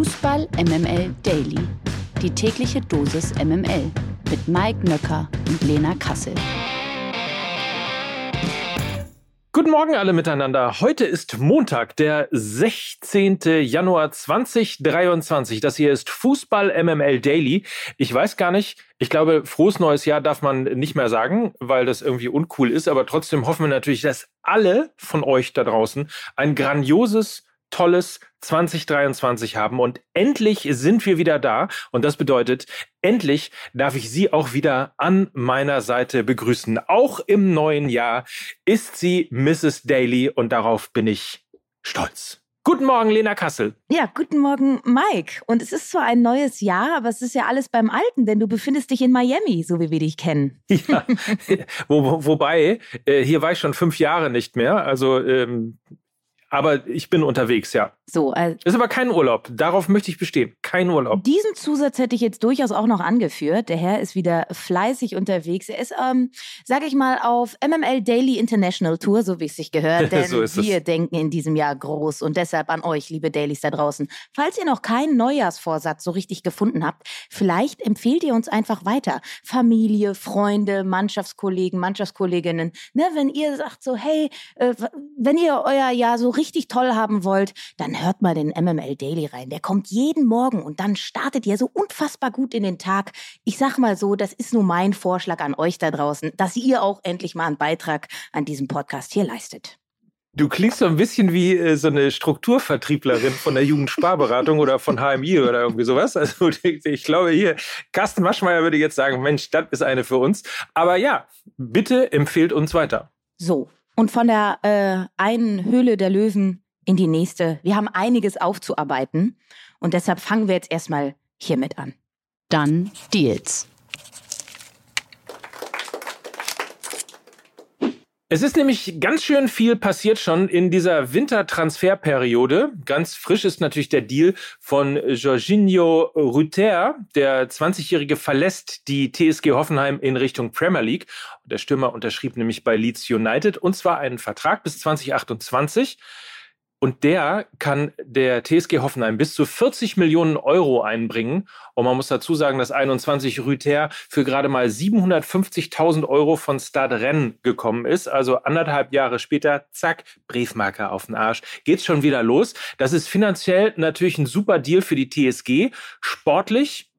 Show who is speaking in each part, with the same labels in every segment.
Speaker 1: Fußball MML Daily. Die tägliche Dosis MML mit Mike Nöcker und Lena Kassel.
Speaker 2: Guten Morgen alle miteinander. Heute ist Montag, der 16. Januar 2023. Das hier ist Fußball MML Daily. Ich weiß gar nicht, ich glaube, frohes neues Jahr darf man nicht mehr sagen, weil das irgendwie uncool ist, aber trotzdem hoffen wir natürlich, dass alle von euch da draußen ein grandioses tolles 2023 haben und endlich sind wir wieder da und das bedeutet, endlich darf ich Sie auch wieder an meiner Seite begrüßen. Auch im neuen Jahr ist sie Mrs. Daly und darauf bin ich stolz. Guten Morgen, Lena Kassel.
Speaker 3: Ja, guten Morgen, Mike. Und es ist zwar ein neues Jahr, aber es ist ja alles beim Alten, denn du befindest dich in Miami, so wie wir dich kennen.
Speaker 2: Ja, wo, wo, wobei, äh, hier war ich schon fünf Jahre nicht mehr. Also ähm, aber ich bin unterwegs, ja.
Speaker 3: So, also
Speaker 2: ist aber kein Urlaub. Darauf möchte ich bestehen. Kein Urlaub.
Speaker 3: Diesen Zusatz hätte ich jetzt durchaus auch noch angeführt. Der Herr ist wieder fleißig unterwegs. Er ist, ähm, sage ich mal, auf MML Daily International Tour, so wie es sich gehört. Denn
Speaker 2: so ist
Speaker 3: wir
Speaker 2: es.
Speaker 3: denken in diesem Jahr groß und deshalb an euch, liebe Dailies da draußen. Falls ihr noch keinen Neujahrsvorsatz so richtig gefunden habt, vielleicht empfehlt ihr uns einfach weiter. Familie, Freunde, Mannschaftskollegen, Mannschaftskolleginnen. Ne, wenn ihr sagt so, hey, äh, wenn ihr euer Jahr so richtig toll haben wollt, dann hört mal den MML Daily rein. Der kommt jeden Morgen und dann startet ihr so unfassbar gut in den Tag. Ich sag mal so, das ist nur mein Vorschlag an euch da draußen, dass ihr auch endlich mal einen Beitrag an diesem Podcast hier leistet.
Speaker 2: Du klingst so ein bisschen wie äh, so eine Strukturvertrieblerin von der Jugendsparberatung oder von HMI oder irgendwie sowas. Also ich, ich glaube hier, Carsten Maschmeyer würde jetzt sagen, Mensch, das ist eine für uns. Aber ja, bitte empfehlt uns weiter.
Speaker 3: So, und von der äh, einen Höhle der Löwen in die nächste. Wir haben einiges aufzuarbeiten und deshalb fangen wir jetzt erstmal hiermit an.
Speaker 1: Dann Deals.
Speaker 2: Es ist nämlich ganz schön viel passiert schon in dieser Wintertransferperiode. Ganz frisch ist natürlich der Deal von Jorginho Rüther. Der 20-Jährige verlässt die TSG Hoffenheim in Richtung Premier League. Der Stürmer unterschrieb nämlich bei Leeds United und zwar einen Vertrag bis 2028. Und der kann der TSG Hoffenheim bis zu 40 Millionen Euro einbringen. Und man muss dazu sagen, dass 21 Rüther für gerade mal 750.000 Euro von Stade Rennes gekommen ist. Also anderthalb Jahre später, zack, Briefmarke auf den Arsch. Geht's schon wieder los. Das ist finanziell natürlich ein super Deal für die TSG. Sportlich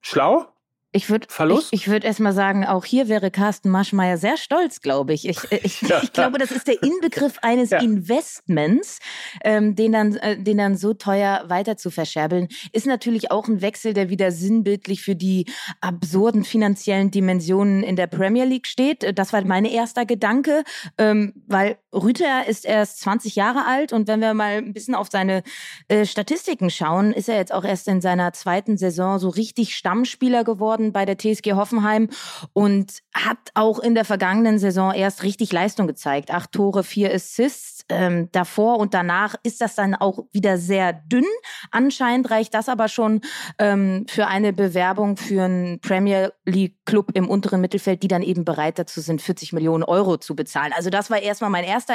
Speaker 2: schlau,
Speaker 3: ich würde
Speaker 2: Verlust?
Speaker 3: Ich, ich würde erstmal sagen, auch hier wäre Carsten Maschmeyer sehr stolz, glaube ich. Ich, ich,
Speaker 2: Ja.
Speaker 3: ich glaube, das ist der Inbegriff eines
Speaker 2: Ja.
Speaker 3: Investments, ähm, den, dann, äh, den dann so teuer weiter zu verscherbeln. Ist natürlich auch ein Wechsel, der wieder sinnbildlich für die absurden finanziellen Dimensionen in der Premier League steht. Äh, Das war mein erster Gedanke, ähm, weil Rüther ist erst 20 Jahre alt und wenn wir mal ein bisschen auf seine äh, Statistiken schauen, ist er jetzt auch erst in seiner zweiten Saison so richtig Stammspieler geworden bei der TSG Hoffenheim und hat auch in der vergangenen Saison erst richtig Leistung gezeigt. Acht Tore, vier Assists. Ähm, davor und danach ist das dann auch wieder sehr dünn. Anscheinend reicht das aber schon ähm, für eine Bewerbung für einen Premier League Club im unteren Mittelfeld, die dann eben bereit dazu sind, 40 Millionen Euro zu bezahlen. Also das war erstmal mein erster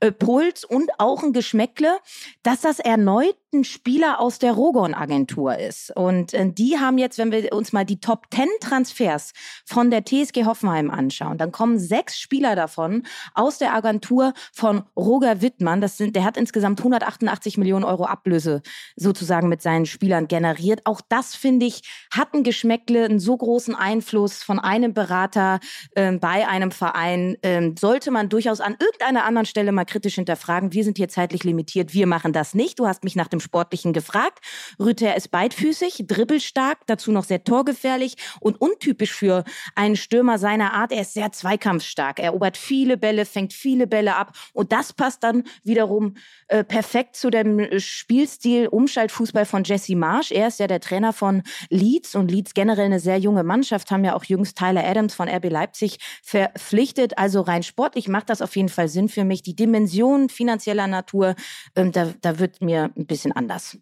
Speaker 3: Impuls und auch ein Geschmäckle, dass das erneut ein Spieler aus der Rogon-Agentur ist. Und äh, die haben jetzt, wenn wir uns mal die Top 10 Transfers von der TSG Hoffenheim anschauen, dann kommen sechs Spieler davon aus der Agentur von Roger Wittmann. Das sind, der hat insgesamt 188 Millionen Euro Ablöse sozusagen mit seinen Spielern generiert. Auch das, finde ich, hat ein Geschmäckle, einen so großen Einfluss von einem Berater ähm, bei einem Verein. Ähm, sollte man durchaus an irgendeiner anderen Stelle mal kritisch hinterfragen. Wir sind hier zeitlich limitiert, wir machen das nicht. Du hast mich nach dem Sportlichen gefragt. Rüther ist beidfüßig, dribbelstark, dazu noch sehr torgefährlich und untypisch für einen Stürmer seiner Art. Er ist sehr zweikampfstark. Er erobert viele Bälle, fängt viele Bälle ab und das passt dann wiederum äh, perfekt zu dem Spielstil Umschaltfußball von Jesse Marsch. Er ist ja der Trainer von Leeds und Leeds generell eine sehr junge Mannschaft, haben ja auch jüngst Tyler Adams von RB Leipzig verpflichtet. Also rein sportlich macht das auf jeden Fall Sinn für mich. Die Dimension finanzieller Natur, ähm, da, da wird mir ein bisschen anders.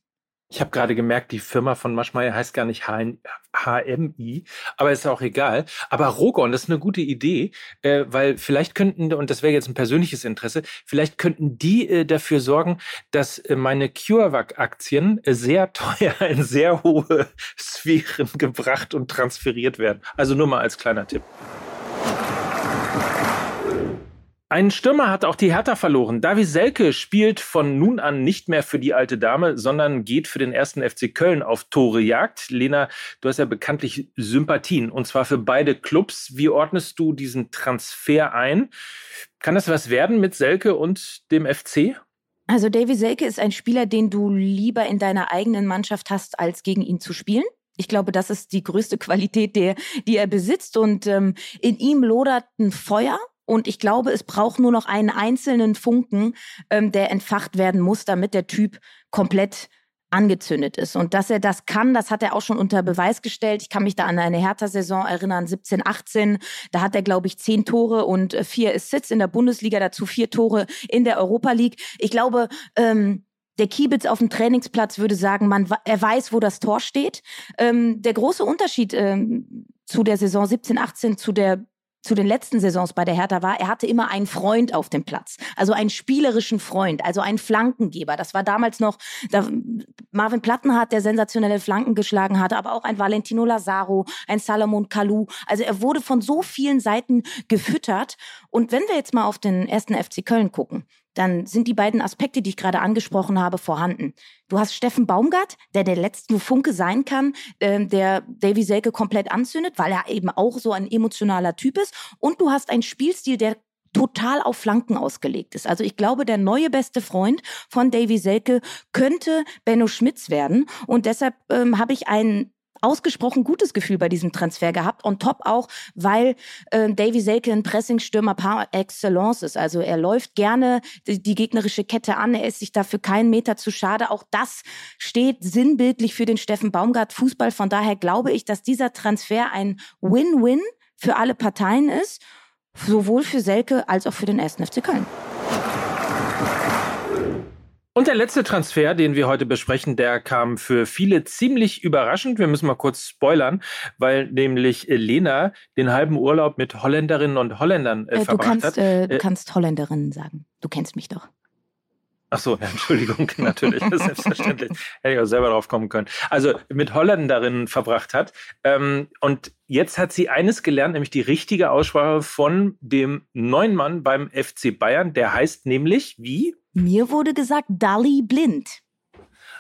Speaker 2: Ich habe gerade gemerkt, die Firma von Maschmeyer heißt gar nicht HMI, aber ist auch egal. Aber Rogon, das ist eine gute Idee, äh, weil vielleicht könnten, und das wäre jetzt ein persönliches Interesse, vielleicht könnten die äh, dafür sorgen, dass äh, meine CureVac-Aktien äh, sehr teuer in sehr hohe Sphären gebracht und transferiert werden. Also nur mal als kleiner Tipp. Ein Stürmer hat auch die Hertha verloren. Davi Selke spielt von nun an nicht mehr für die alte Dame, sondern geht für den ersten FC Köln auf Torejagd. Lena, du hast ja bekanntlich Sympathien und zwar für beide Clubs. Wie ordnest du diesen Transfer ein? Kann das was werden mit Selke und dem FC?
Speaker 3: Also Davy Selke ist ein Spieler, den du lieber in deiner eigenen Mannschaft hast, als gegen ihn zu spielen. Ich glaube, das ist die größte Qualität, der, die er besitzt. Und ähm, in ihm lodert ein Feuer. Und ich glaube, es braucht nur noch einen einzelnen Funken, ähm, der entfacht werden muss, damit der Typ komplett angezündet ist. Und dass er das kann, das hat er auch schon unter Beweis gestellt. Ich kann mich da an eine Hertha-Saison erinnern, 17, 18. Da hat er, glaube ich, zehn Tore und äh, vier Assists in der Bundesliga, dazu vier Tore in der Europa League. Ich glaube, ähm, der Kiebitz auf dem Trainingsplatz würde sagen, man, er weiß, wo das Tor steht. Ähm, der große Unterschied ähm, zu der Saison 17, 18, zu der zu den letzten Saisons bei der Hertha war, er hatte immer einen Freund auf dem Platz. Also einen spielerischen Freund, also einen Flankengeber. Das war damals noch da, Marvin Plattenhardt, der sensationelle Flanken geschlagen hatte, aber auch ein Valentino Lazaro, ein Salomon Kalou. Also er wurde von so vielen Seiten gefüttert. Und wenn wir jetzt mal auf den ersten FC Köln gucken, dann sind die beiden Aspekte, die ich gerade angesprochen habe, vorhanden. Du hast Steffen Baumgart, der der letzte Funke sein kann, äh, der Davy Selke komplett anzündet, weil er eben auch so ein emotionaler Typ ist. Und du hast einen Spielstil, der total auf Flanken ausgelegt ist. Also ich glaube, der neue beste Freund von Davy Selke könnte Benno Schmitz werden. Und deshalb ähm, habe ich einen ausgesprochen gutes Gefühl bei diesem Transfer gehabt. On top auch, weil äh, Davy Selke ein Pressingstürmer par excellence ist. Also er läuft gerne die, die, gegnerische Kette an. Er ist sich dafür keinen Meter zu schade. Auch das steht sinnbildlich für den Steffen Baumgart Fußball. Von daher glaube ich, dass dieser Transfer ein Win-Win für alle Parteien ist. Sowohl für Selke als auch für den 1. FC Köln.
Speaker 2: Und der letzte Transfer, den wir heute besprechen, der kam für viele ziemlich überraschend. Wir müssen mal kurz spoilern, weil nämlich Lena den halben Urlaub mit Holländerinnen und Holländern äh, äh, verbracht
Speaker 3: kannst,
Speaker 2: hat.
Speaker 3: Äh, du kannst Holländerinnen sagen. Du kennst mich doch.
Speaker 2: Ach so, ja, Entschuldigung, natürlich, selbstverständlich. Hätte ich auch selber drauf kommen können. Also mit Holländerinnen verbracht hat. Ähm, und jetzt hat sie eines gelernt, nämlich die richtige Aussprache von dem neuen Mann beim FC Bayern. Der heißt nämlich wie?
Speaker 3: Mir wurde gesagt Dali Blind.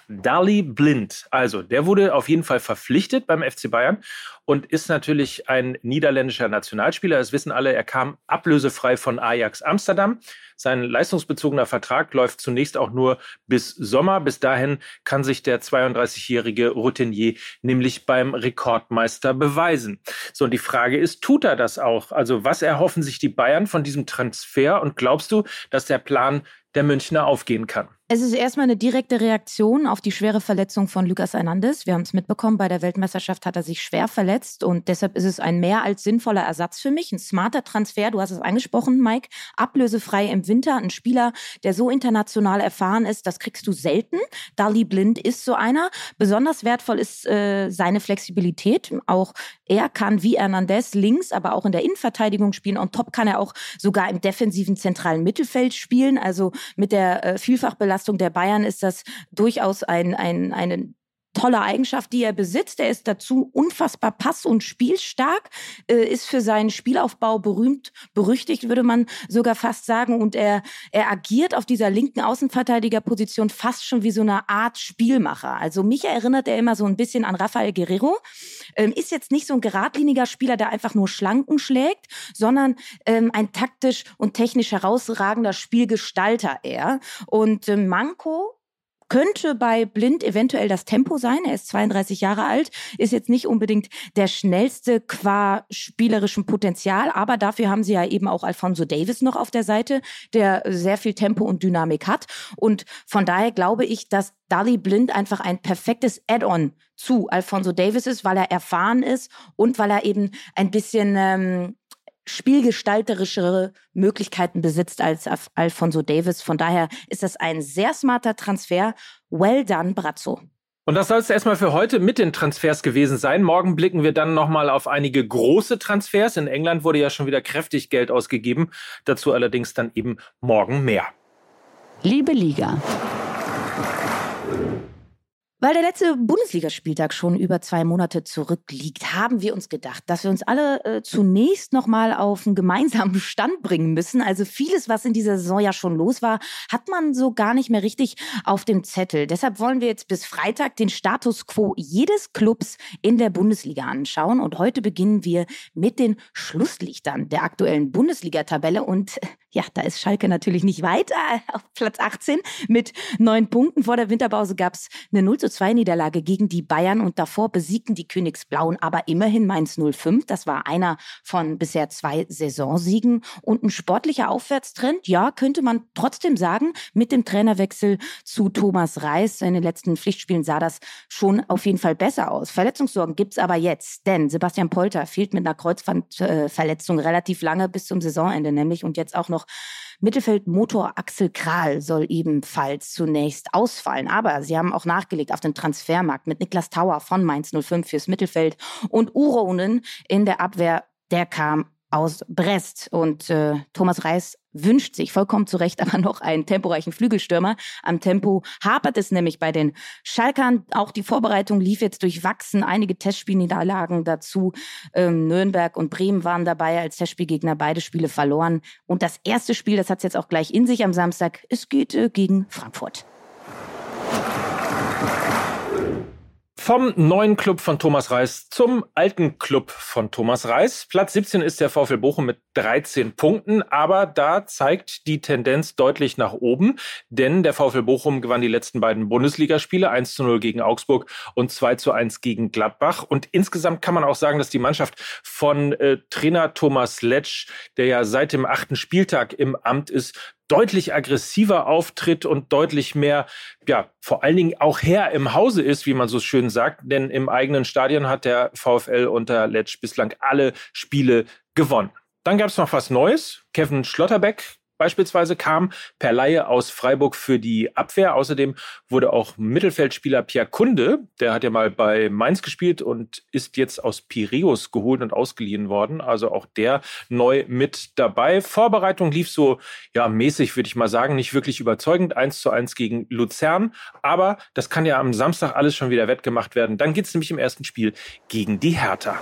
Speaker 2: Dali Blind. Also, der wurde auf jeden Fall verpflichtet beim FC Bayern und ist natürlich ein niederländischer Nationalspieler. Das wissen alle, er kam ablösefrei von Ajax Amsterdam. Sein leistungsbezogener Vertrag läuft zunächst auch nur bis Sommer. Bis dahin kann sich der 32-jährige Routinier nämlich beim Rekordmeister beweisen. So, und die Frage ist, tut er das auch? Also, was erhoffen sich die Bayern von diesem Transfer? Und glaubst du, dass der Plan der Münchner aufgehen kann?
Speaker 3: Es ist erstmal eine direkte Reaktion auf die schwere Verletzung von Lucas Hernandez. Wir haben es mitbekommen, bei der Weltmeisterschaft hat er sich schwer verletzt und deshalb ist es ein mehr als sinnvoller Ersatz für mich. Ein smarter Transfer, du hast es angesprochen, Mike, ablösefrei im Winter. Ein Spieler, der so international erfahren ist, das kriegst du selten. Dali Blind ist so einer. Besonders wertvoll ist äh, seine Flexibilität. Auch er kann wie Hernandez links, aber auch in der Innenverteidigung spielen. On top kann er auch sogar im defensiven zentralen Mittelfeld spielen. Also mit der äh, Vielfachbelastung der Bayern ist das durchaus ein, ein, eine tolle Eigenschaft, die er besitzt. Er ist dazu unfassbar pass- und spielstark, äh, ist für seinen Spielaufbau berühmt, berüchtigt, würde man sogar fast sagen. Und er, er agiert auf dieser linken Außenverteidigerposition fast schon wie so eine Art Spielmacher. Also mich erinnert er immer so ein bisschen an Rafael Guerrero. Ähm, ist jetzt nicht so ein geradliniger Spieler, der einfach nur Schlanken schlägt, sondern ähm, ein taktisch und technisch herausragender Spielgestalter er. Und ähm, Manko könnte bei Blind eventuell das Tempo sein. Er ist 32 Jahre alt, ist jetzt nicht unbedingt der schnellste qua spielerischem Potenzial, aber dafür haben sie ja eben auch Alfonso Davis noch auf der Seite, der sehr viel Tempo und Dynamik hat. Und von daher glaube ich, dass Dali Blind einfach ein perfektes Add-on zu Alfonso Davis ist, weil er erfahren ist und weil er eben ein bisschen ähm, spielgestalterischere Möglichkeiten besitzt als Alfonso Davis. Von daher ist das ein sehr smarter Transfer. Well done, Brazzo.
Speaker 2: Und das soll es erstmal für heute mit den Transfers gewesen sein. Morgen blicken wir dann nochmal auf einige große Transfers. In England wurde ja schon wieder kräftig Geld ausgegeben. Dazu allerdings dann eben morgen mehr.
Speaker 1: Liebe Liga.
Speaker 3: Weil der letzte Bundesligaspieltag schon über zwei Monate zurückliegt, haben wir uns gedacht, dass wir uns alle äh, zunächst nochmal auf einen gemeinsamen Stand bringen müssen. Also vieles, was in dieser Saison ja schon los war, hat man so gar nicht mehr richtig auf dem Zettel. Deshalb wollen wir jetzt bis Freitag den Status quo jedes Clubs in der Bundesliga anschauen. Und heute beginnen wir mit den Schlusslichtern der aktuellen Bundesliga-Tabelle. Und ja, da ist Schalke natürlich nicht weit. Auf Platz 18 mit neun Punkten. Vor der Winterpause gab es eine 0 zu 2 Niederlage gegen die Bayern und davor besiegten die Königsblauen aber immerhin Mainz 05. Das war einer von bisher zwei Saisonsiegen und ein sportlicher Aufwärtstrend. Ja, könnte man trotzdem sagen, mit dem Trainerwechsel zu Thomas Reis in den letzten Pflichtspielen sah das schon auf jeden Fall besser aus. Verletzungssorgen gibt's aber jetzt, denn Sebastian Polter fehlt mit einer Kreuzbandverletzung relativ lange bis zum Saisonende nämlich und jetzt auch noch Mittelfeldmotor Axel Kral soll ebenfalls zunächst ausfallen. Aber sie haben auch nachgelegt auf den Transfermarkt mit Niklas Tauer von Mainz 05 fürs Mittelfeld und Uronen in der Abwehr. Der kam aus Brest. Und äh, Thomas Reis wünscht sich vollkommen zu Recht aber noch einen temporeichen Flügelstürmer. Am Tempo hapert es nämlich bei den Schalkern. Auch die Vorbereitung lief jetzt durchwachsen. Einige Testspielniederlagen dazu. Ähm, Nürnberg und Bremen waren dabei als Testspielgegner. Beide Spiele verloren. Und das erste Spiel, das hat es jetzt auch gleich in sich am Samstag. Es geht äh, gegen Frankfurt.
Speaker 2: Vom neuen Club von Thomas Reis zum alten Club von Thomas Reis. Platz 17 ist der VfL Bochum mit 13 Punkten, aber da zeigt die Tendenz deutlich nach oben, denn der VfL Bochum gewann die letzten beiden Bundesligaspiele, 1 zu 0 gegen Augsburg und 2 zu 1 gegen Gladbach. Und insgesamt kann man auch sagen, dass die Mannschaft von äh, Trainer Thomas Letsch, der ja seit dem achten Spieltag im Amt ist, deutlich aggressiver auftritt und deutlich mehr, ja, vor allen Dingen auch Herr im Hause ist, wie man so schön sagt. Denn im eigenen Stadion hat der VfL unter Letsch bislang alle Spiele gewonnen. Dann gab es noch was Neues. Kevin Schlotterbeck beispielsweise kam per Laie aus Freiburg für die Abwehr. Außerdem wurde auch Mittelfeldspieler Pierre Kunde, der hat ja mal bei Mainz gespielt und ist jetzt aus Piräus geholt und ausgeliehen worden. Also auch der neu mit dabei. Vorbereitung lief so, ja, mäßig, würde ich mal sagen, nicht wirklich überzeugend. 1 zu 1 gegen Luzern. Aber das kann ja am Samstag alles schon wieder wettgemacht werden. Dann geht es nämlich im ersten Spiel gegen die Hertha.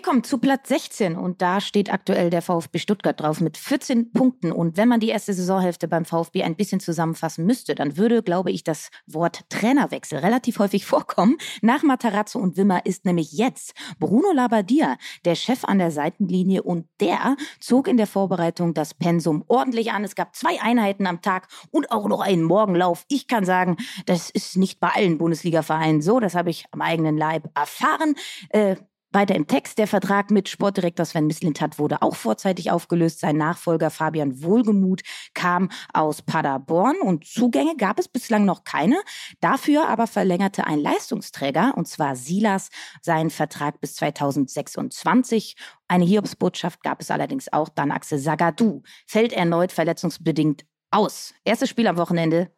Speaker 3: Wir kommen zu Platz 16 und da steht aktuell der VfB Stuttgart drauf mit 14 Punkten. Und wenn man die erste Saisonhälfte beim VfB ein bisschen zusammenfassen müsste, dann würde, glaube ich, das Wort Trainerwechsel relativ häufig vorkommen. Nach Matarazzo und Wimmer ist nämlich jetzt Bruno Labbadia der Chef an der Seitenlinie und der zog in der Vorbereitung das Pensum ordentlich an. Es gab zwei Einheiten am Tag und auch noch einen Morgenlauf. Ich kann sagen, das ist nicht bei allen Bundesliga-Vereinen so. Das habe ich am eigenen Leib erfahren. Äh, weiter im Text, der Vertrag mit Sportdirektor Sven Mislintat wurde auch vorzeitig aufgelöst. Sein Nachfolger Fabian Wohlgemuth kam aus Paderborn und Zugänge gab es bislang noch keine. Dafür aber verlängerte ein Leistungsträger, und zwar Silas, seinen Vertrag bis 2026. Eine Hiobsbotschaft gab es allerdings auch. Dann Axel Sagadou fällt erneut verletzungsbedingt aus. Erstes Spiel am Wochenende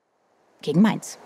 Speaker 3: gegen Mainz.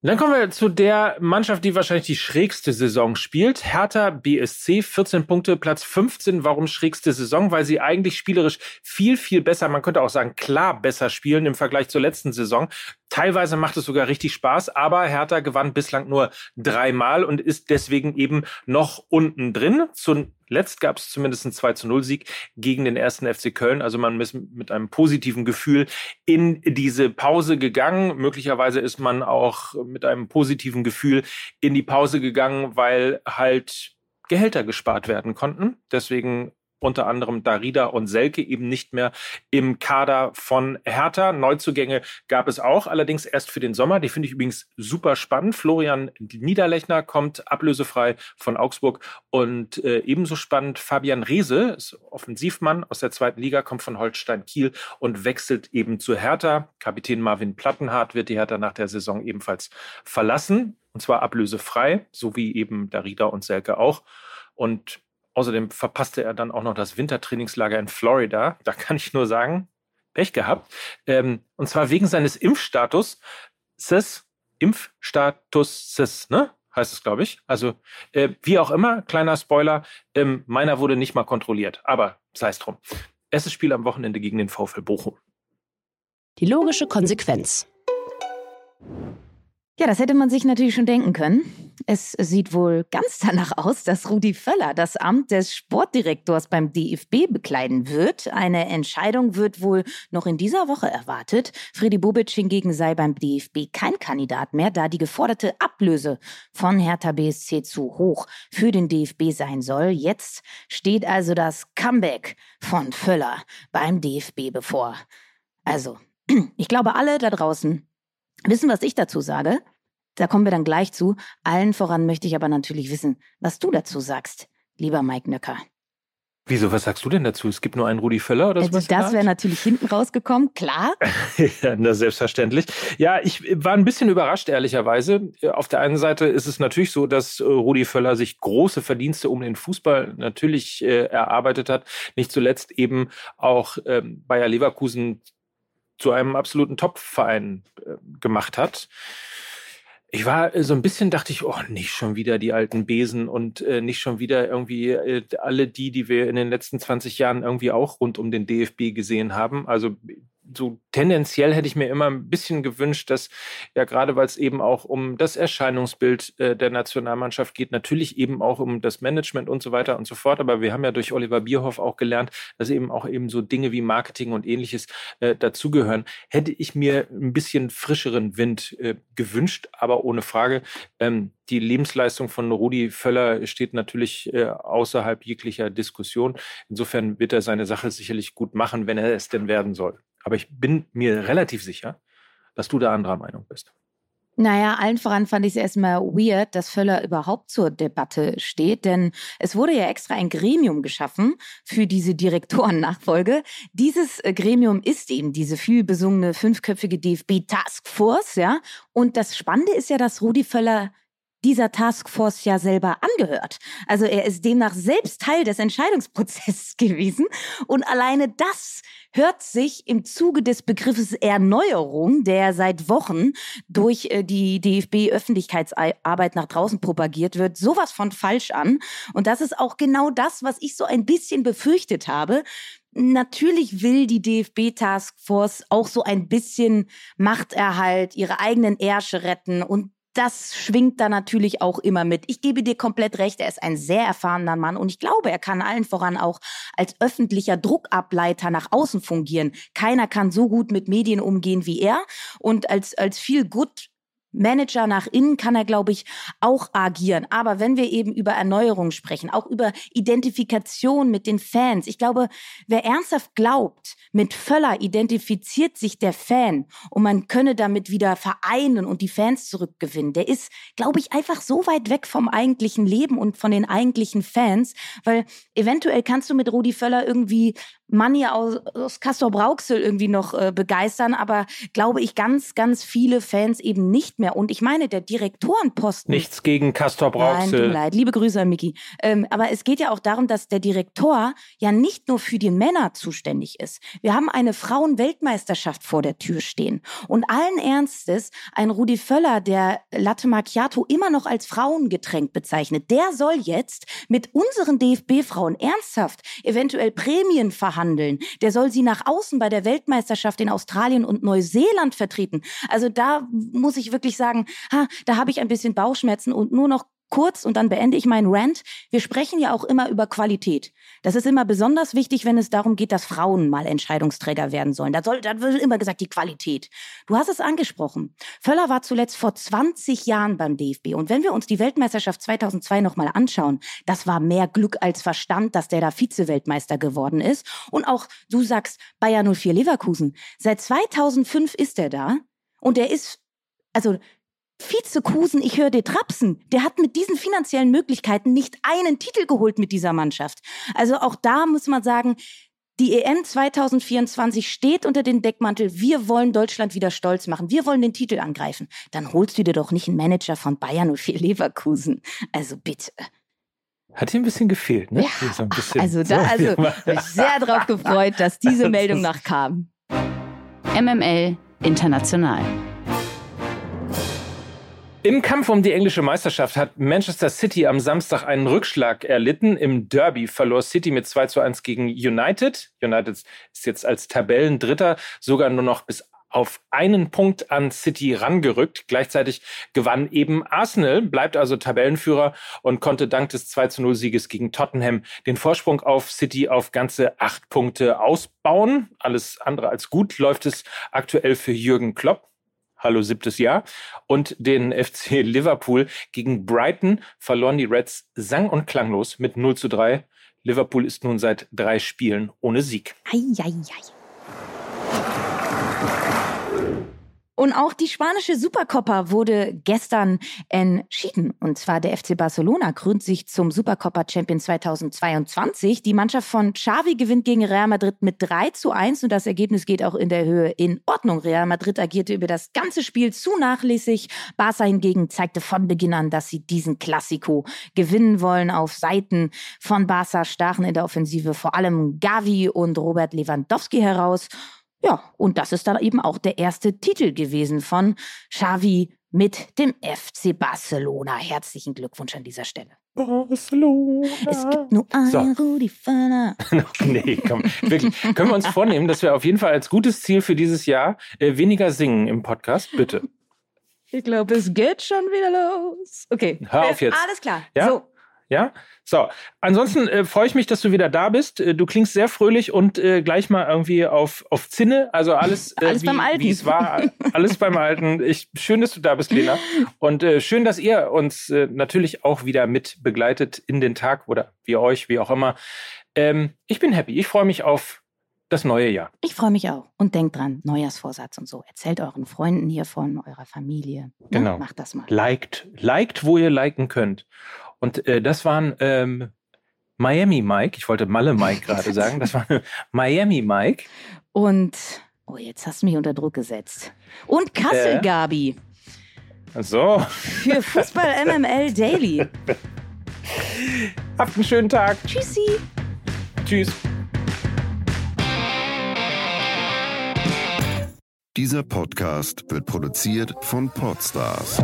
Speaker 2: Dann kommen wir zu der Mannschaft, die wahrscheinlich die schrägste Saison spielt. Hertha BSC, 14 Punkte, Platz 15. Warum schrägste Saison? Weil sie eigentlich spielerisch viel, viel besser, man könnte auch sagen, klar besser spielen im Vergleich zur letzten Saison. Teilweise macht es sogar richtig Spaß, aber Hertha gewann bislang nur dreimal und ist deswegen eben noch unten drin. Zuletzt gab es zumindest einen 2 zu 0 Sieg gegen den ersten FC Köln. Also man ist mit einem positiven Gefühl in diese Pause gegangen. Möglicherweise ist man auch mit einem positiven Gefühl in die Pause gegangen, weil halt Gehälter gespart werden konnten. Deswegen unter anderem Darida und Selke eben nicht mehr im Kader von Hertha. Neuzugänge gab es auch, allerdings erst für den Sommer. Die finde ich übrigens super spannend. Florian Niederlechner kommt ablösefrei von Augsburg und äh, ebenso spannend Fabian Reese, ist Offensivmann aus der zweiten Liga, kommt von Holstein Kiel und wechselt eben zu Hertha. Kapitän Marvin Plattenhardt wird die Hertha nach der Saison ebenfalls verlassen und zwar ablösefrei, so wie eben Darida und Selke auch. Und Außerdem verpasste er dann auch noch das Wintertrainingslager in Florida. Da kann ich nur sagen, Pech gehabt. Ähm, und zwar wegen seines Impfstatus. Impfstatus, ne? Heißt es, glaube ich. Also, äh, wie auch immer, kleiner Spoiler, ähm, meiner wurde nicht mal kontrolliert. Aber sei es drum. Erstes Spiel am Wochenende gegen den VfL Bochum.
Speaker 1: Die logische Konsequenz.
Speaker 3: Ja, das hätte man sich natürlich schon denken können. Es sieht wohl ganz danach aus, dass Rudi Völler das Amt des Sportdirektors beim DFB bekleiden wird. Eine Entscheidung wird wohl noch in dieser Woche erwartet. Freddy Bobic hingegen sei beim DFB kein Kandidat mehr, da die geforderte Ablöse von Hertha BSC zu hoch für den DFB sein soll. Jetzt steht also das Comeback von Völler beim DFB bevor. Also, ich glaube, alle da draußen wissen, was ich dazu sage. Da kommen wir dann gleich zu. Allen voran möchte ich aber natürlich wissen, was du dazu sagst, lieber Mike Nöcker.
Speaker 2: Wieso, was sagst du denn dazu? Es gibt nur einen Rudi Völler oder so?
Speaker 3: Also das wäre natürlich hinten rausgekommen, klar.
Speaker 2: ja, na, selbstverständlich. Ja, ich war ein bisschen überrascht, ehrlicherweise. Auf der einen Seite ist es natürlich so, dass äh, Rudi Völler sich große Verdienste um den Fußball natürlich äh, erarbeitet hat. Nicht zuletzt eben auch ähm, Bayer Leverkusen zu einem absoluten Top-Verein äh, gemacht hat. Ich war äh, so ein bisschen, dachte ich, oh, nicht schon wieder die alten Besen und äh, nicht schon wieder irgendwie äh, alle die, die wir in den letzten 20 Jahren irgendwie auch rund um den DFB gesehen haben. Also so tendenziell hätte ich mir immer ein bisschen gewünscht, dass ja gerade weil es eben auch um das Erscheinungsbild äh, der Nationalmannschaft geht, natürlich eben auch um das Management und so weiter und so fort. Aber wir haben ja durch Oliver Bierhoff auch gelernt, dass eben auch eben so Dinge wie Marketing und ähnliches äh, dazugehören. Hätte ich mir ein bisschen frischeren Wind äh, gewünscht, aber ohne Frage. Ähm, die Lebensleistung von Rudi Völler steht natürlich äh, außerhalb jeglicher Diskussion. Insofern wird er seine Sache sicherlich gut machen, wenn er es denn werden soll. Aber ich bin mir relativ sicher, dass du da anderer Meinung bist.
Speaker 3: Naja, allen voran fand ich es erstmal weird, dass Völler überhaupt zur Debatte steht, denn es wurde ja extra ein Gremium geschaffen für diese Direktorennachfolge. Dieses äh, Gremium ist eben diese vielbesungene fünfköpfige DFB Taskforce, ja. Und das Spannende ist ja, dass Rudi Völler dieser Taskforce ja selber angehört. Also er ist demnach selbst Teil des Entscheidungsprozesses gewesen. Und alleine das hört sich im Zuge des Begriffes Erneuerung, der seit Wochen durch äh, die DFB-Öffentlichkeitsarbeit nach draußen propagiert wird, sowas von falsch an. Und das ist auch genau das, was ich so ein bisschen befürchtet habe. Natürlich will die DFB-Taskforce auch so ein bisschen Machterhalt, ihre eigenen Ärsche retten und das schwingt da natürlich auch immer mit. Ich gebe dir komplett recht, er ist ein sehr erfahrener Mann und ich glaube, er kann allen voran auch als öffentlicher Druckableiter nach außen fungieren. Keiner kann so gut mit Medien umgehen wie er und als, als viel gut Manager nach innen kann er, glaube ich, auch agieren. Aber wenn wir eben über Erneuerung sprechen, auch über Identifikation mit den Fans, ich glaube, wer ernsthaft glaubt, mit Völler identifiziert sich der Fan und man könne damit wieder vereinen und die Fans zurückgewinnen, der ist, glaube ich, einfach so weit weg vom eigentlichen Leben und von den eigentlichen Fans, weil eventuell kannst du mit Rudi Völler irgendwie Money aus, aus Castor Brauxel irgendwie noch äh, begeistern, aber glaube ich ganz, ganz viele Fans eben nicht mehr. Und ich meine, der Direktorenposten.
Speaker 2: Nichts gegen Castor Brauxel.
Speaker 3: Nein, tut leid. Liebe Grüße an Miki. Ähm, aber es geht ja auch darum, dass der Direktor ja nicht nur für die Männer zuständig ist. Wir haben eine Frauenweltmeisterschaft vor der Tür stehen. Und allen Ernstes, ein Rudi Völler, der Latte Macchiato immer noch als Frauengetränk bezeichnet, der soll jetzt mit unseren DFB-Frauen ernsthaft eventuell Prämien verhandeln verhandeln. Der soll sie nach außen bei der Weltmeisterschaft in Australien und Neuseeland vertreten. Also da muss ich wirklich sagen, ha, da habe ich ein bisschen Bauchschmerzen und nur noch kurz und dann beende ich meinen Rant. Wir sprechen ja auch immer über Qualität. Das ist immer besonders wichtig, wenn es darum geht, dass Frauen mal Entscheidungsträger werden sollen. Da, soll, da wird immer gesagt, die Qualität. Du hast es angesprochen. Völler war zuletzt vor 20 Jahren beim DFB. Und wenn wir uns die Weltmeisterschaft 2002 nochmal anschauen, das war mehr Glück als Verstand, dass der da Vize-Weltmeister geworden ist. Und auch, du sagst, Bayer 04 Leverkusen. Seit 2005 ist er da. Und er ist, also Vizekusen, ich höre dir trapsen. Der hat mit diesen finanziellen Möglichkeiten nicht einen Titel geholt mit dieser Mannschaft. Also auch da muss man sagen, die EM 2024 steht unter dem Deckmantel, wir wollen Deutschland wieder stolz machen, wir wollen den Titel angreifen. Dann holst du dir doch nicht einen Manager von Bayern und vier Leverkusen. Also bitte.
Speaker 2: Hat hier ein bisschen gefehlt, ne?
Speaker 3: Ja, so bisschen, also da, also mich sehr darauf gefreut, dass diese Meldung noch kam.
Speaker 1: MML International.
Speaker 2: Im Kampf um die englische Meisterschaft hat Manchester City am Samstag einen Rückschlag erlitten. Im Derby verlor City mit 2 zu 1 gegen United. United ist jetzt als Tabellendritter sogar nur noch bis auf einen Punkt an City rangerückt. Gleichzeitig gewann eben Arsenal, bleibt also Tabellenführer und konnte dank des 2 zu 0 Sieges gegen Tottenham den Vorsprung auf City auf ganze acht Punkte ausbauen. Alles andere als gut läuft es aktuell für Jürgen Klopp. Hallo siebtes Jahr. Und den FC Liverpool gegen Brighton verloren die Reds sang- und klanglos mit 0 zu 3. Liverpool ist nun seit drei Spielen ohne Sieg.
Speaker 3: Ei, ei, ei. Und auch die spanische Supercopa wurde gestern entschieden. Und zwar der FC Barcelona krönt sich zum Supercopa Champion 2022. Die Mannschaft von Xavi gewinnt gegen Real Madrid mit 3 zu 1 und das Ergebnis geht auch in der Höhe in Ordnung. Real Madrid agierte über das ganze Spiel zu nachlässig. Barca hingegen zeigte von Beginn an, dass sie diesen Klassiko gewinnen wollen. Auf Seiten von Barca stachen in der Offensive vor allem Gavi und Robert Lewandowski heraus. Ja, und das ist dann eben auch der erste Titel gewesen von Xavi mit dem FC Barcelona. Herzlichen Glückwunsch an dieser Stelle.
Speaker 2: Barcelona.
Speaker 3: Es gibt nur einen
Speaker 2: So.
Speaker 3: Rudi Völler.
Speaker 2: nee, komm, wirklich. Können wir uns vornehmen, dass wir auf jeden Fall als gutes Ziel für dieses Jahr äh, weniger singen im Podcast? Bitte.
Speaker 3: Ich glaube, es geht schon wieder los. Okay.
Speaker 2: Hör auf
Speaker 3: Äh,
Speaker 2: jetzt.
Speaker 3: Alles klar.
Speaker 2: Ja?
Speaker 3: So.
Speaker 2: Ja? So. Ansonsten äh, freue ich mich, dass du wieder da bist. Äh, du klingst sehr fröhlich und äh, gleich mal irgendwie auf, auf Zinne. Also alles, äh,
Speaker 3: Alles
Speaker 2: wie,
Speaker 3: beim Alten.
Speaker 2: wie es war. Alles beim Alten. Ich, schön, dass du da bist, Lena. Und äh, schön, dass ihr uns natürlich auch wieder mit begleitet in den Tag oder wie euch, wie auch immer. Ähm, ich bin happy. Ich freue mich auf das neue Jahr.
Speaker 3: Ich freue mich auch. Und denkt dran, Neujahrsvorsatz und so. Erzählt euren Freunden hiervon, eurer Familie. Ne?
Speaker 2: Genau.
Speaker 3: Macht das mal.
Speaker 2: Liked, liked, wo ihr liken könnt. Und äh, das waren ähm, Miami Mike. Ich wollte Malle Mike gerade sagen. Das war Miami Mike.
Speaker 3: Und, oh, jetzt hast du mich unter Druck gesetzt. Und Kassel
Speaker 2: Äh?
Speaker 3: Gabi
Speaker 2: So,
Speaker 3: für Fußball MML Daily.
Speaker 2: habt einen schönen Tag.
Speaker 3: Tschüssi.
Speaker 2: Tschüss.
Speaker 4: Dieser Podcast wird produziert von Podstars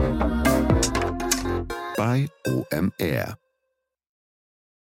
Speaker 4: bei OMR.